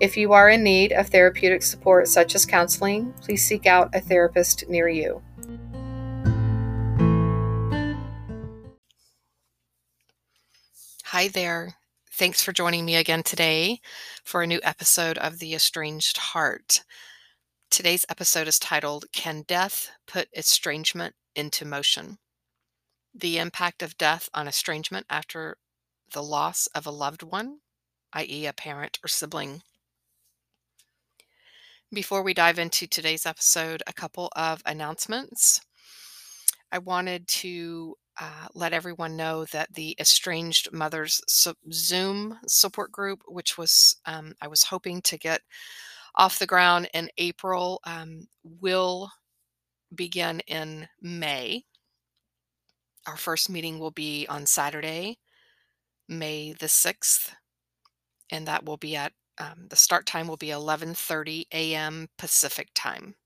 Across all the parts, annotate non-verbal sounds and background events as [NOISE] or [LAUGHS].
If you are in need of therapeutic support, such as counseling, please seek out a therapist near you. Hi there. Thanks for joining me again today for a new episode of The Estranged Heart. Today's episode is titled Can Death Put Estrangement into Motion? The impact of death on estrangement after the loss of a loved one, i.e., a parent or sibling. Before we dive into today's episode, a couple of announcements. I wanted to uh, let everyone know that the Estranged Mothers Zoom support group, which was um, I was hoping to get off the ground in April, um, will begin in May. Our first meeting will be on Saturday, May the 6th, and that will be at um, the start time will be 11:30 a.m. Pacific time.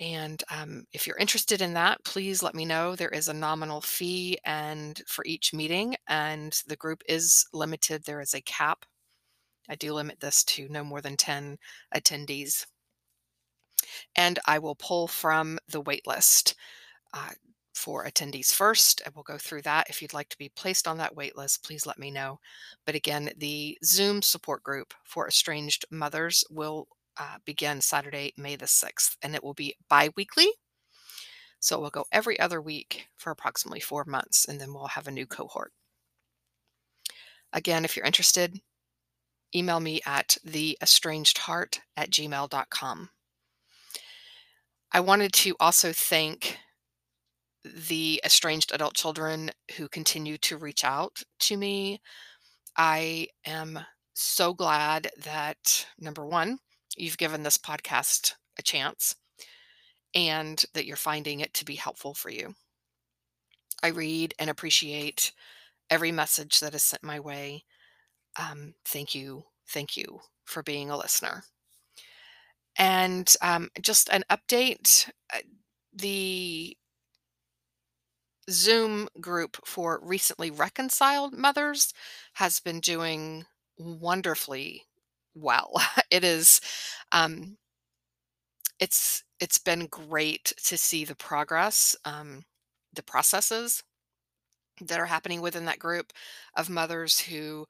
And um, if you're interested in that, please let me know. There is a nominal fee and for each meeting, and the group is limited. There is a cap. I do limit this to no more than 10 attendees. And I will pull from the waitlist. Uh, for attendees first. and we'll go through that. If you'd like to be placed on that wait list, please let me know. But again, the Zoom support group for estranged mothers will uh, begin Saturday, May the 6th, and it will be bi weekly. So it will go every other week for approximately four months, and then we'll have a new cohort. Again, if you're interested, email me at theestrangedheart at gmail.com. I wanted to also thank the estranged adult children who continue to reach out to me. I am so glad that number one, you've given this podcast a chance and that you're finding it to be helpful for you. I read and appreciate every message that is sent my way. Um, thank you. Thank you for being a listener. And um, just an update uh, the Zoom group for recently reconciled mothers has been doing wonderfully well. [LAUGHS] It is um it's it's been great to see the progress, um, the processes that are happening within that group of mothers who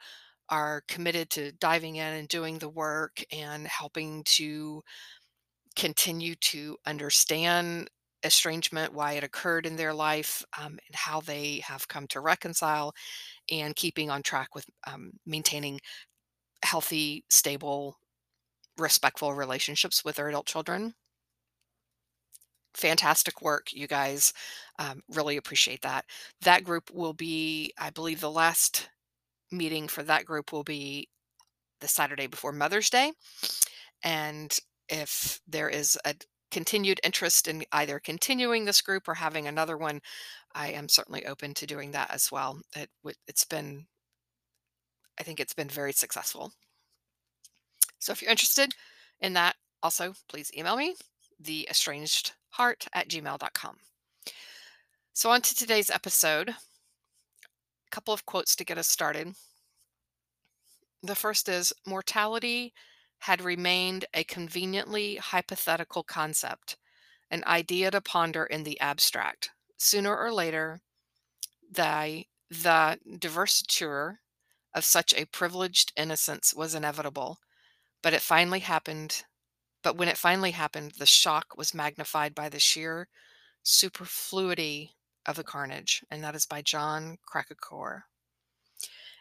are committed to diving in and doing the work and helping to continue to understand estrangement, why it occurred in their life, um, and how they have come to reconcile, and keeping on track with um, maintaining healthy, stable, respectful relationships with their adult children. Fantastic work, you guys. Um, really appreciate that. That group will be, I believe, the last meeting for that group will be the Saturday before Mother's Day. And if there is a continued interest in either continuing this group or having another one, I am certainly open to doing that as well. It, it's been, I think it's been very successful. So if you're interested in that, also please email me, the estranged heart at gmail.com. So on to today's episode. A couple of quotes to get us started. The first is mortality had remained a conveniently hypothetical concept, an idea to ponder in the abstract. Sooner or later, the, the diversiture of such a privileged innocence was inevitable, but it finally happened. But when it finally happened, the shock was magnified by the sheer superfluity of the carnage, and that is by Jon Krakauer.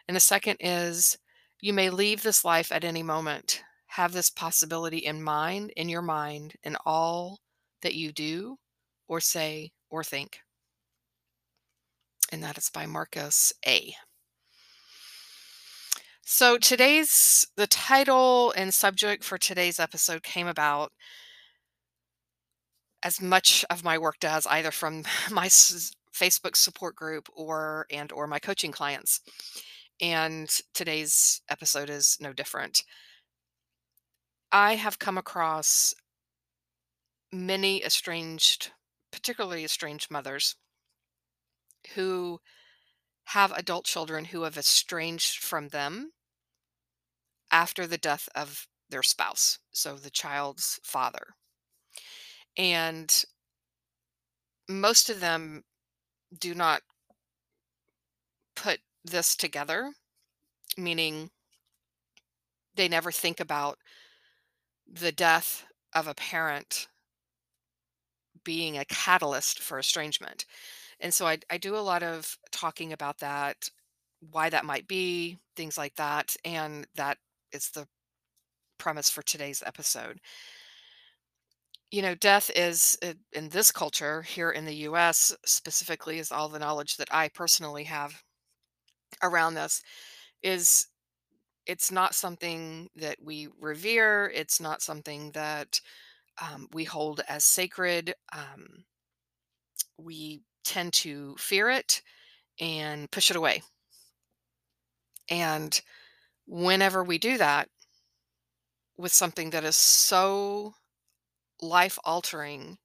And the second is, you may leave this life at any moment have this possibility in mind, in your mind, in all that you do or say or think. And that is by Marcus A. So today's the title and subject for today's episode came about as much of my work does either from [LAUGHS] my Facebook support group or and or my coaching clients. And today's episode is no different. I have come across many estranged, particularly estranged mothers who have adult children who have estranged from them after the death of their spouse, so the child's father. And most of them do not put this together, meaning they never think about the death of a parent being a catalyst for estrangement. And so I, I do a lot of talking about that, why that might be, things like that. And that is the premise for today's episode. You know, death is uh, in this culture here in the US specifically, is all the knowledge that I personally have around this is it's not something that we revere. It's not something that um, we hold as sacred. Um, we tend to fear it and push it away. And whenever we do that with something that is so life altering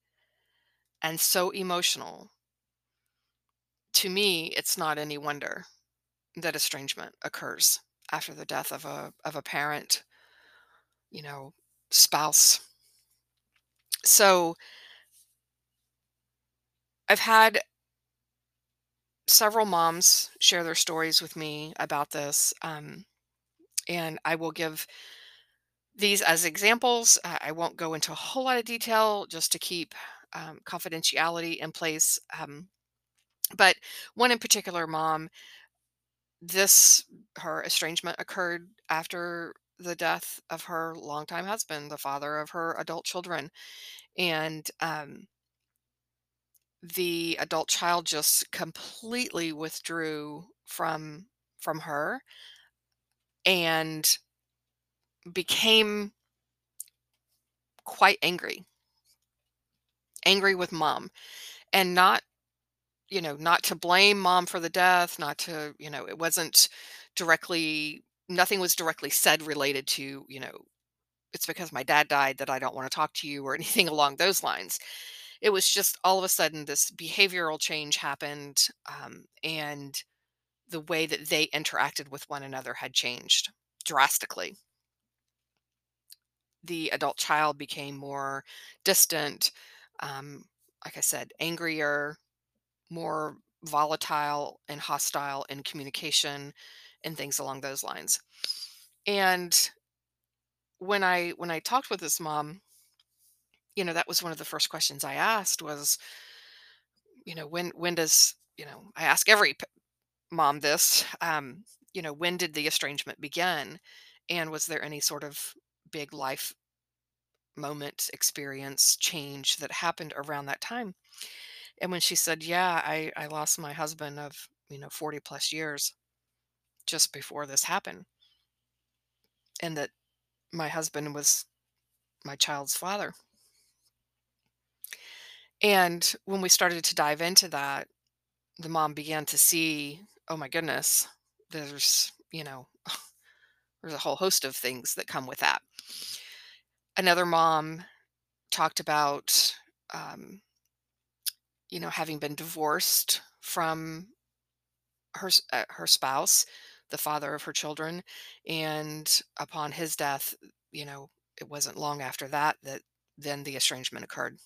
and so emotional, to me, it's not any wonder that estrangement occurs after the death of a of a parent, you know, spouse. So I've had several moms share their stories with me about this, um, and I will give these as examples. I won't go into a whole lot of detail just to keep um, confidentiality in place. Um, but one in particular, mom, this her estrangement occurred after the death of her longtime husband, the father of her adult children, and um, the adult child just completely withdrew from from her and became quite angry angry with mom and not you know not to blame mom for the death not to you know it wasn't directly nothing was directly said related to you know it's because my dad died that i don't want to talk to you or [LAUGHS] anything along those lines it was just all of a sudden this behavioral change happened um, and the way that they interacted with one another had changed drastically. The adult child became more distant, um, like I said, angrier, more volatile and hostile in communication and things along those lines. And when I when I talked with this mom, you know, that was one of the first questions I asked was, you know, when when does, you know, I ask every mom this um you know when did the estrangement begin and was there any sort of big life moment experience change that happened around that time and when she said yeah i i lost my husband of you know 40 plus years just before this happened and that my husband was my child's father and when we started to dive into that the mom began to see oh my goodness there's you know [LAUGHS] There's a whole host of things that come with that. Another mom talked about, um, you know, having been divorced from her uh, her spouse, the father of her children, and upon his death, you know, it wasn't long after that that then the estrangement occurred.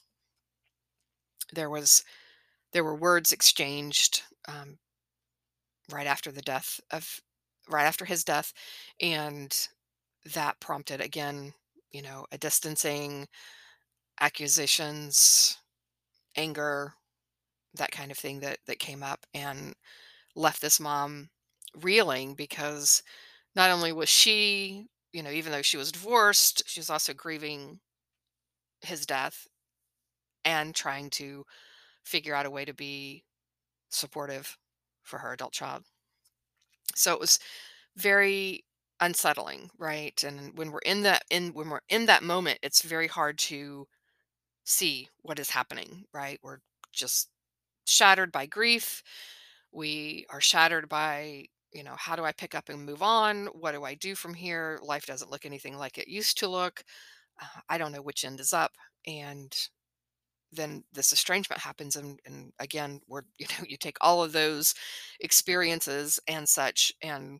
There was there were words exchanged um, right after the death of right after his death, and that prompted again, you know, a distancing, accusations, anger, that kind of thing that that came up and left this mom reeling because not only was she, you know, even though she was divorced, she was also grieving his death and trying to figure out a way to be supportive for her adult child. So it was very unsettling, right? And when we're in that in when we're in that moment, it's very hard to see what is happening, right? We're just shattered by grief. We are shattered by, you know, how do I pick up and move on? What do I do from here? Life doesn't look anything like it used to look. Uh, I don't know which end is up. And then this estrangement happens and, and again we're [LAUGHS] you know you take all of those experiences and such and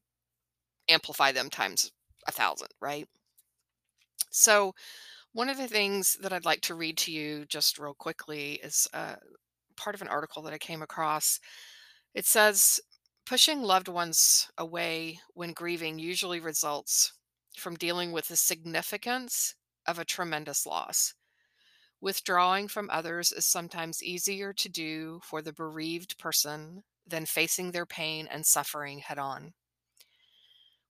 amplify them times a thousand right so one of the things that i'd like to read to you just real quickly is uh, part of an article that i came across it says pushing loved ones away when grieving usually results from dealing with the significance of a tremendous loss Withdrawing from others is sometimes easier to do for the bereaved person than facing their pain and suffering head on.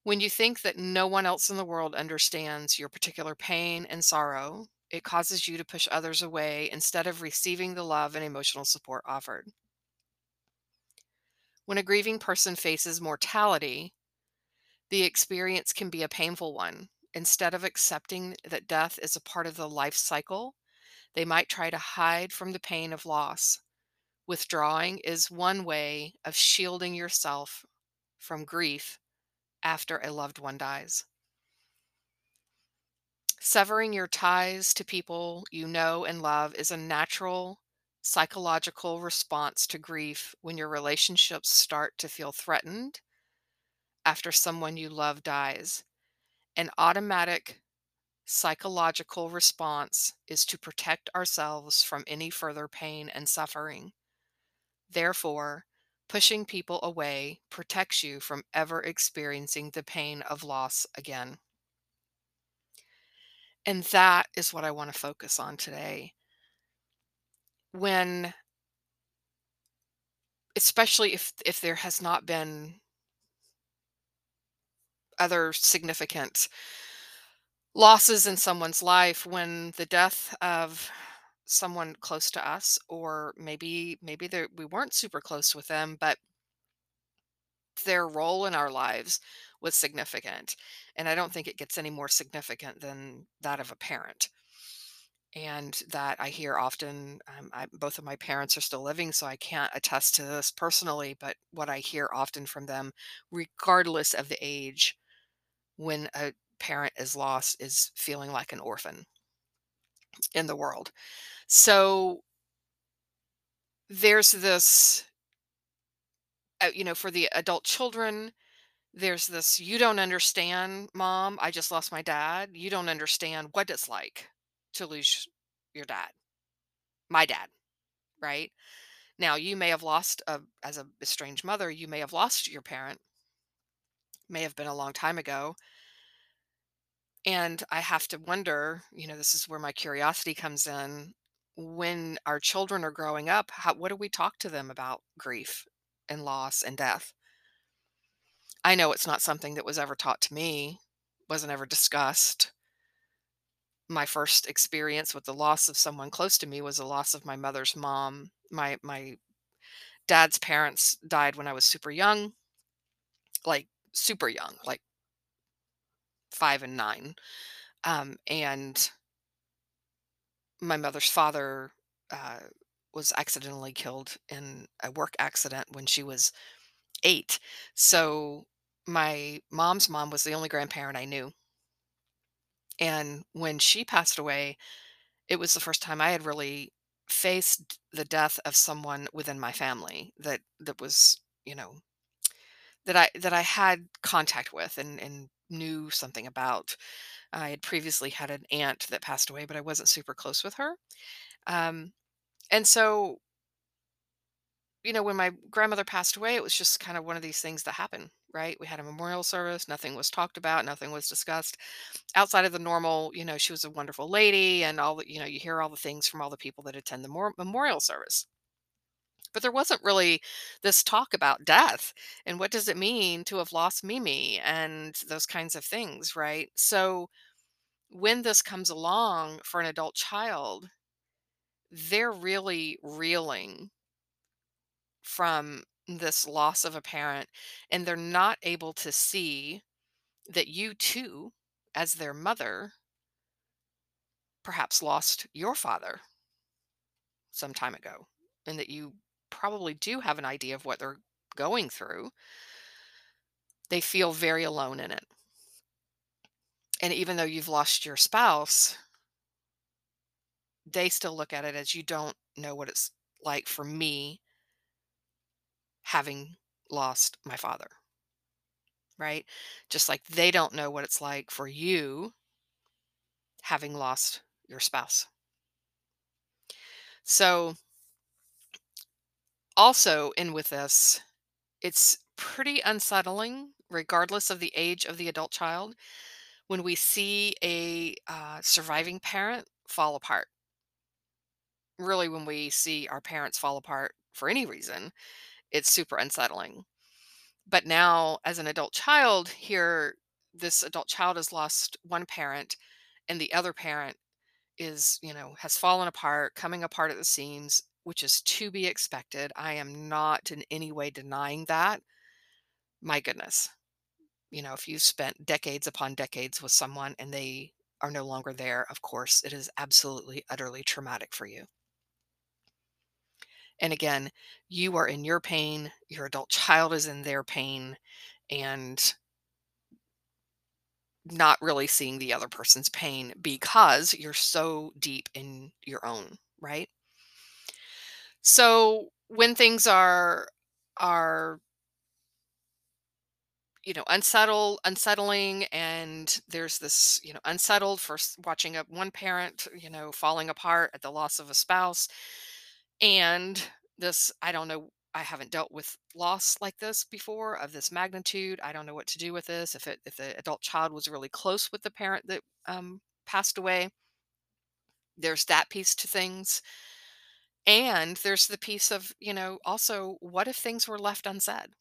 When you think that no one else in the world understands your particular pain and sorrow, it causes you to push others away instead of receiving the love and emotional support offered. When a grieving person faces mortality, the experience can be a painful one. Instead of accepting that death is a part of the life cycle, they might try to hide from the pain of loss. Withdrawing is one way of shielding yourself from grief after a loved one dies. Severing your ties to people you know and love is a natural psychological response to grief when your relationships start to feel threatened after someone you love dies. An automatic psychological response is to protect ourselves from any further pain and suffering. Therefore, pushing people away protects you from ever experiencing the pain of loss again. And that is what I want to focus on today. When especially if if there has not been other significant losses in someone's life when the death of someone close to us or maybe maybe we weren't super close with them but their role in our lives was significant and i don't think it gets any more significant than that of a parent and that i hear often um, I, both of my parents are still living so i can't attest to this personally but what i hear often from them regardless of the age when a parent is lost is feeling like an orphan in the world. So there's this, uh, you know, for the adult children, there's this, you don't understand, mom. I just lost my dad. You don't understand what it's like to lose your dad, my dad, right? Now, you may have lost, a, as a estranged mother, you may have lost your parent, may have been a long time ago And I have to wonder, you know, this is where my curiosity comes in. When our children are growing up, how, what do we talk to them about grief and loss and death? I know it's not something that was ever taught to me, wasn't ever discussed. My first experience with the loss of someone close to me was the loss of my mother's mom. My my dad's parents died when I was super young, like super young, like 5 and 9. Um, and my mother's father uh, was accidentally killed in a work accident when she was eight. So my mom's mom was the only grandparent I knew. And when she passed away, it was the first time I had really faced the death of someone within my family that that was, you know, that I that I had contact with and and knew something about. I had previously had an aunt that passed away, but I wasn't super close with her. Um, and so, you know, when my grandmother passed away, it was just kind of one of these things that happened, right? We had a memorial service, nothing was talked about, nothing was discussed outside of the normal, you know, she was a wonderful lady and all the, you know, you hear all the things from all the people that attend the mor- memorial service. But there wasn't really this talk about death and what does it mean to have lost Mimi and those kinds of things, right? So when this comes along for an adult child, they're really reeling from this loss of a parent and they're not able to see that you too as their mother perhaps lost your father some time ago and that you probably do have an idea of what they're going through, they feel very alone in it. And even though you've lost your spouse, they still look at it as you don't know what it's like for me having lost my father, right? Just like they don't know what it's like for you having lost your spouse. So, also in with this, it's pretty unsettling, regardless of the age of the adult child, when we see a uh, surviving parent fall apart. Really, when we see our parents fall apart for any reason, it's super unsettling. But now, as an adult child, here, this adult child has lost one parent, and the other parent is, you know, has fallen apart, coming apart at the seams, which is to be expected. I am not in any way denying that. My goodness. You know, if you've spent decades upon decades with someone and they are no longer there, of course, it is absolutely, utterly traumatic for you. And again, you are in your pain, your adult child is in their pain, and not really seeing the other person's pain because you're so deep in your own, right? So when things are are you know unsettled unsettling and there's this you know unsettled for watching a one parent you know falling apart at the loss of a spouse and this i don't know i haven't dealt with loss like this before of this magnitude i don't know what to do with this if it if the adult child was really close with the parent that um, passed away. There's that piece to things. And there's the piece of you know also what if things were left unsaid?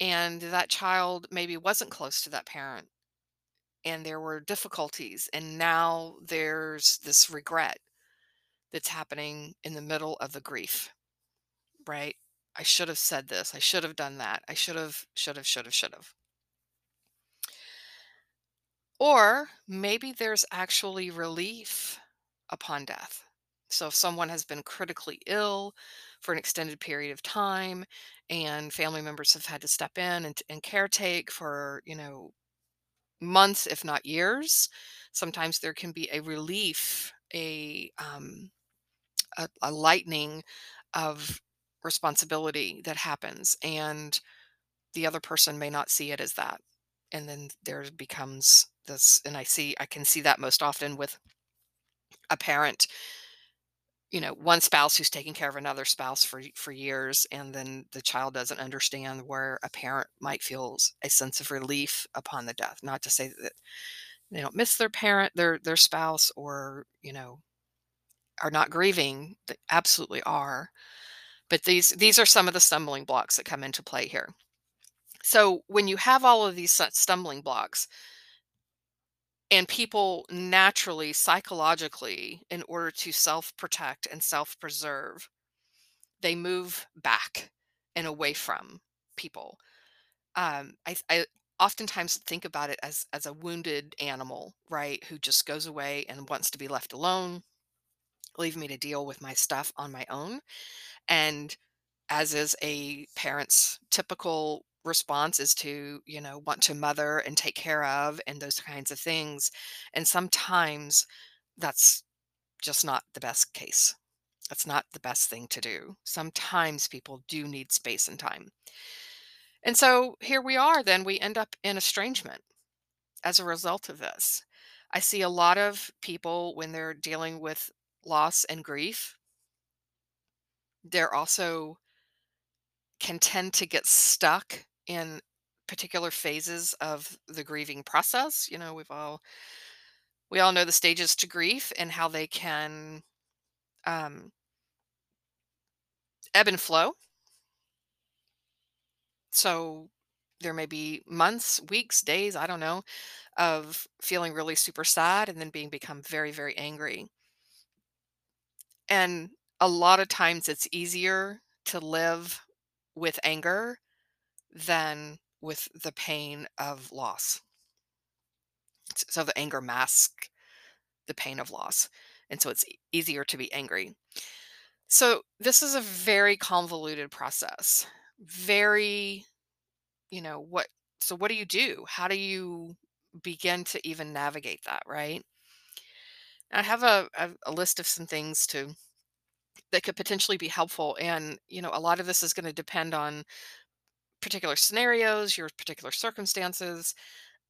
And that child maybe wasn't close to that parent and there were difficulties and now there's this regret that's happening in the middle of the grief right i should have said this i should have done that i should have should have should have should have or maybe there's actually relief upon death so if someone has been critically ill for an extended period of time and family members have had to step in and, and caretake for you know months, if not years. Sometimes there can be a relief, a um, a, a lightening of responsibility that happens, and the other person may not see it as that, and then there becomes this. And I see, I can see that most often with a parent you know one spouse who's taking care of another spouse for for years and then the child doesn't understand where a parent might feel a sense of relief upon the death not to say that they don't miss their parent their their spouse or you know are not grieving they absolutely are but these these are some of the stumbling blocks that come into play here so when you have all of these stumbling blocks and people naturally psychologically in order to self protect and self preserve they move back and away from people. Um, I, I oftentimes think about it as as a wounded animal, right, who just goes away and wants to be left alone, leave me to deal with my stuff on my own. And as is a parent's typical response is to you know want to mother and take care of and those kinds of things and sometimes that's just not the best case that's not the best thing to do. Sometimes people do need space and time. And so here we are, then we end up in estrangement as a result of this. I see a lot of people when they're dealing with loss and grief, they're also can tend to get stuck in particular phases of the grieving process. You know, we've all we all know the stages to grief and how they can um, ebb and flow So there may be months, weeks, days, I don't know, of feeling really super sad and then being become very, very angry. And a lot of times it's easier to live with anger than with the pain of loss. So the anger masks the pain of loss. and so it's easier to be angry. So this is a very convoluted process. Very, you know, what so what do you do? How do you begin to even navigate that, right? I have a, a, a list of some things to that could potentially be helpful. And, you know, a lot of this is going to depend on particular scenarios, your particular circumstances,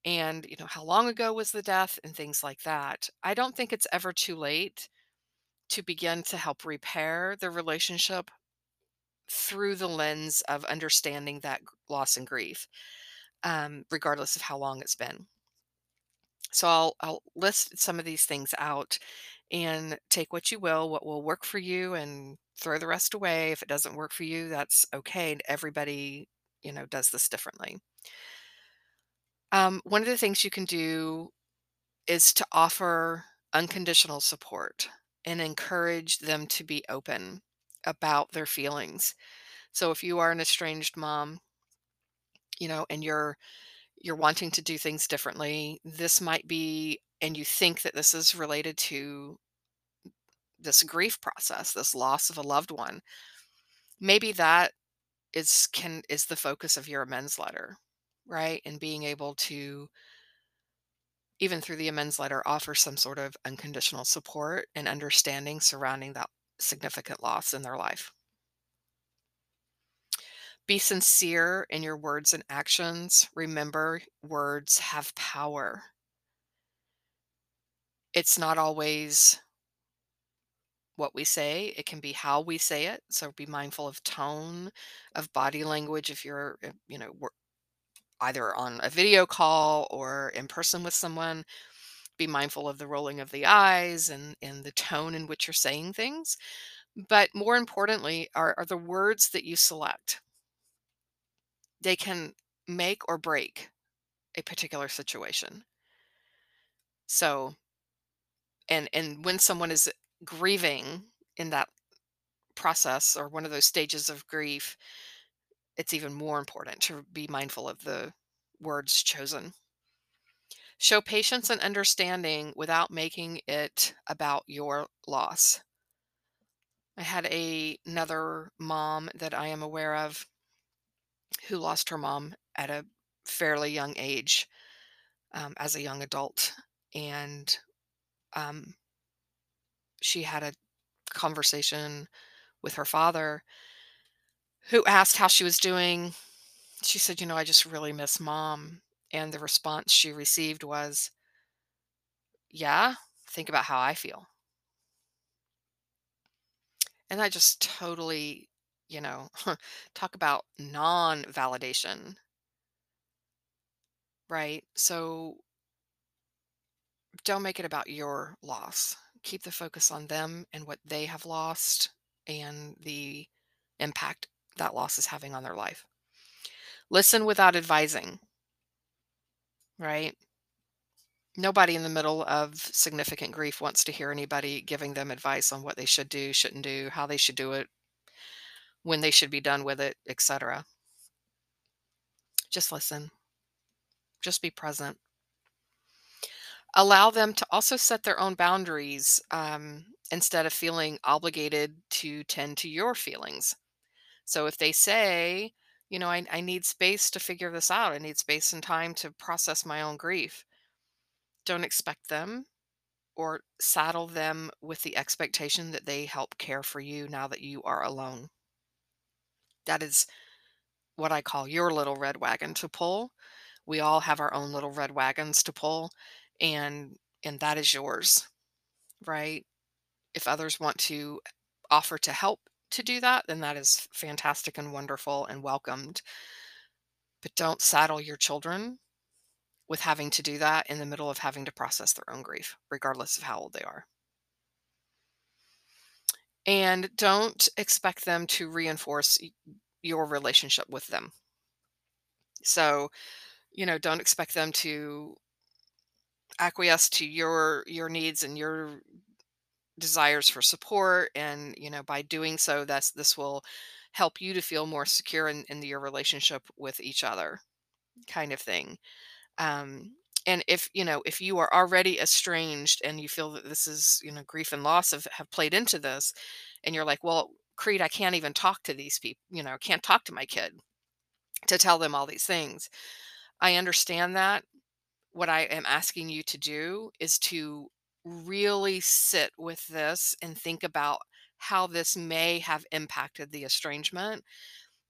and, you know, how long ago was the death and things like that. I don't think it's ever too late to begin to help repair the relationship through the lens of understanding that loss and grief, um, regardless of how long it's been. So I'll I'll list some of these things out and take what you will, what will work for you and throw the rest away. If it doesn't work for you, that's okay. And Everybody, you know, does this differently. Um, one of the things you can do is to offer unconditional support and encourage them to be open about their feelings. So if you are an estranged mom, you know, and you're you're wanting to do things differently, this might be and you think that this is related to this grief process, this loss of a loved one. Maybe that is can is the focus of your amends letter, right? And being able to even through the amends letter offer some sort of unconditional support and understanding surrounding that significant loss in their life. Be sincere in your words and actions. Remember, words have power. It's not always what we say, it can be how we say it. So be mindful of tone, of body language if you're, uh, you know, either on a video call or in person with someone. Be mindful of the rolling of the eyes and, and the tone in which you're saying things. But more importantly, are, are the words that you select. They can make or break a particular situation. So, and and when someone is grieving in that process or one of those stages of grief, it's even more important to be mindful of the words chosen. Show patience and understanding without making it about your loss. I had a, another mom that I am aware of who lost her mom at a fairly young age um, as a young adult. And um, she had a conversation with her father who asked how she was doing. She said, You know, I just really miss mom. And the response she received was, Yeah, think about how I feel. And I just totally, you know, [LAUGHS] talk about non validation, right? So don't make it about your loss. Keep the focus on them and what they have lost and the impact that loss is having on their life. Listen without advising, right? Nobody in the middle of significant grief wants to hear anybody giving them advice on what they should do, shouldn't do, how they should do it, when they should be done with it, etc. Just listen. Just be present. Allow them to also set their own boundaries um, instead of feeling obligated to tend to your feelings. So if they say, you know, I, I need space to figure this out, I need space and time to process my own grief, don't expect them or saddle them with the expectation that they help care for you now that you are alone. That is what I call your little red wagon to pull. We all have our own little red wagons to pull and and that is yours, right? If others want to offer to help to do that, then that is fantastic and wonderful and welcomed. But don't saddle your children with having to do that in the middle of having to process their own grief, regardless of how old they are. And don't expect them to reinforce your relationship with them. So, you know, don't expect them to acquiesce to your your needs and your desires for support and you know by doing so that's this will help you to feel more secure in, in your relationship with each other kind of thing um and if you know if you are already estranged and you feel that this is you know grief and loss have, have played into this and you're like well Kreed i can't even talk to these people you know can't talk to my kid to tell them all these things. I understand that. What i am asking you to do is to really sit with this and think about how this may have impacted the estrangement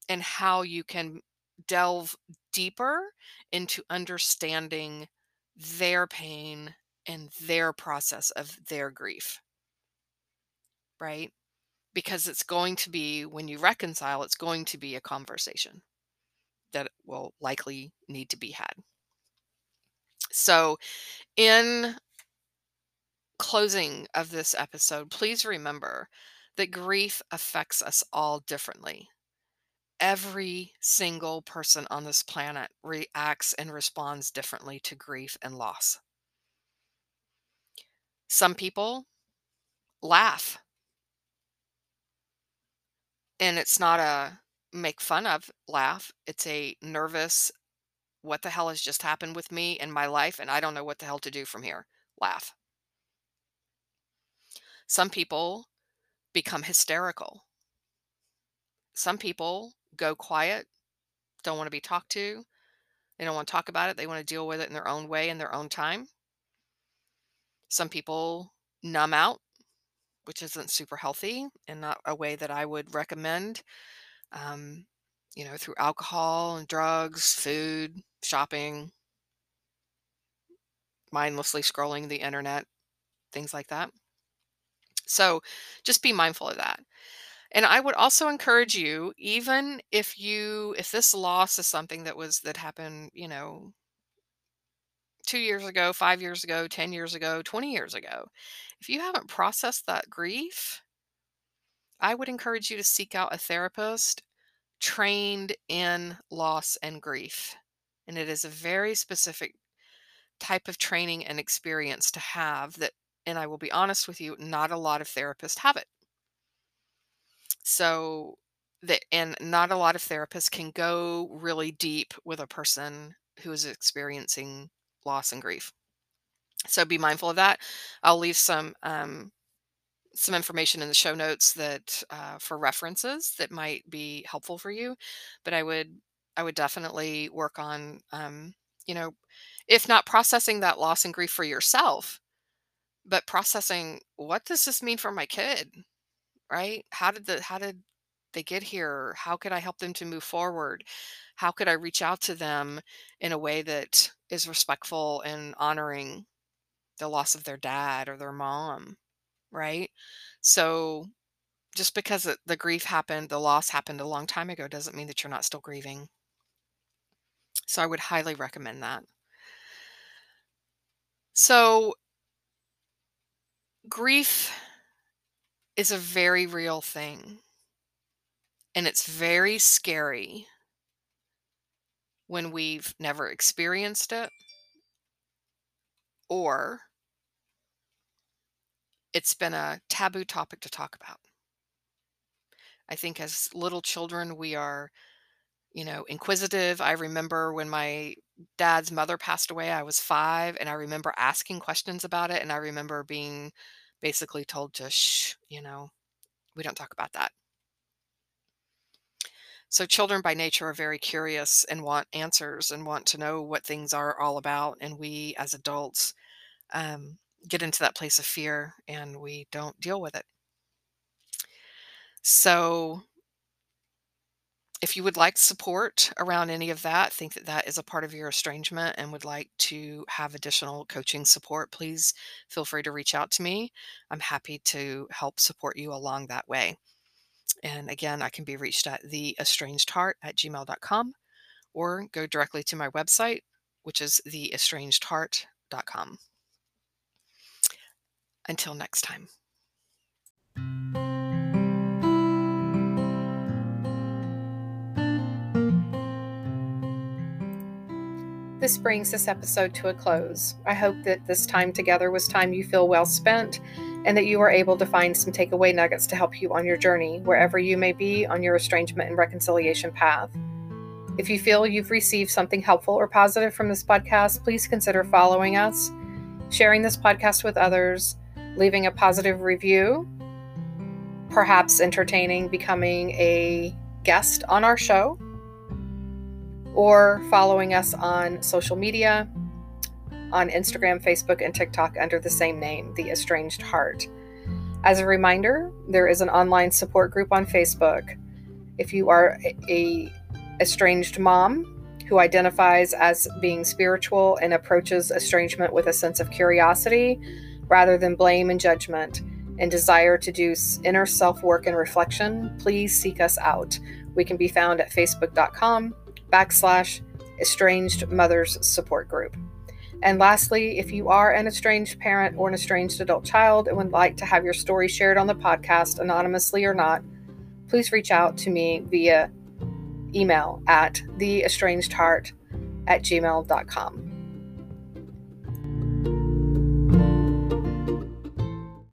and how you can delve deeper into understanding their pain and their process of their grief. Right? Because it's going to be, when you reconcile, it's going to be a conversation that will likely need to be had. So, in closing of this episode, please remember that grief affects us all differently every single person on this planet reacts and responds differently to grief and loss. Some people laugh. And it's not a make fun of laugh, it's a nervous, what the hell has just happened with me in my life, and I don't know what the hell to do from here. Laugh. Some people become hysterical. Some people go quiet, don't want to be talked to. They don't want to talk about it. They want to deal with it in their own way, in their own time. Some people numb out, which isn't super healthy and not a way that I would recommend. Um, you know, through alcohol and drugs, food, shopping, mindlessly scrolling the internet, things like that. So just be mindful of that. And I would also encourage you, even if you if this loss is something that was that happened, you know, 2 years ago, 5 years ago, 10 years ago, 20 years ago, if you haven't processed that grief, I would encourage you to seek out a therapist trained in loss and grief. And it is a very specific type of training and experience to have that and I will be honest with you, not a lot of therapists have it. So that and not a lot of therapists can go really deep with a person who is experiencing loss and grief. So be mindful of that. I'll leave some um, some information in the show notes that uh, for references that might be helpful for you. But I would I would definitely work on um, you know if not processing that loss and grief for yourself, but processing what does this mean for my kid? Right? How did the how did they get here? How could I help them to move forward? How could I reach out to them in a way that is respectful and honoring the loss of their dad or their mom, right? So just because the grief happened, the loss happened a long time ago doesn't mean that you're not still grieving. So I would highly recommend that. So grief is a very real thing. And it's very scary when we've never experienced it or it's been a taboo topic to talk about. I think as little children, we are, you know, inquisitive. I remember when my dad's mother passed away, I was five, and I remember asking questions about it. And I remember being basically told to shh, you know, we don't talk about that. So children by nature are very curious and want answers and want to know what things are all about. And we as adults um, get into that place of fear and we don't deal with it. So if you would like support around any of that, think that that is a part of your estrangement and would like to have additional coaching support, please feel free to reach out to me. I'm happy to help support you along that way. And again, I can be reached at theestrangedheart at gmail.com or go directly to my website, which is theestrangedheart.com. Until next time. This brings this episode to a close. I hope that this time together was time you feel well spent and that you are able to find some takeaway nuggets to help you on your journey, wherever you may be on your estrangement and reconciliation path. If you feel you've received something helpful or positive from this podcast, please consider following us, sharing this podcast with others, leaving a positive review, perhaps entertaining becoming a guest on our show, or following us on social media on Instagram, Facebook, and TikTok under the same name, The Estranged Heart. As a reminder, there is an online support group on Facebook. If you are a estranged mom who identifies as being spiritual and approaches estrangement with a sense of curiosity rather than blame and judgment and desire to do inner self work and reflection, please seek us out. We can be found at facebook.com backslash estranged mothers support group. And lastly, if you are an estranged parent or an estranged adult child and would like to have your story shared on the podcast, anonymously or not, please reach out to me via email at theestrangedheart at gmail.com.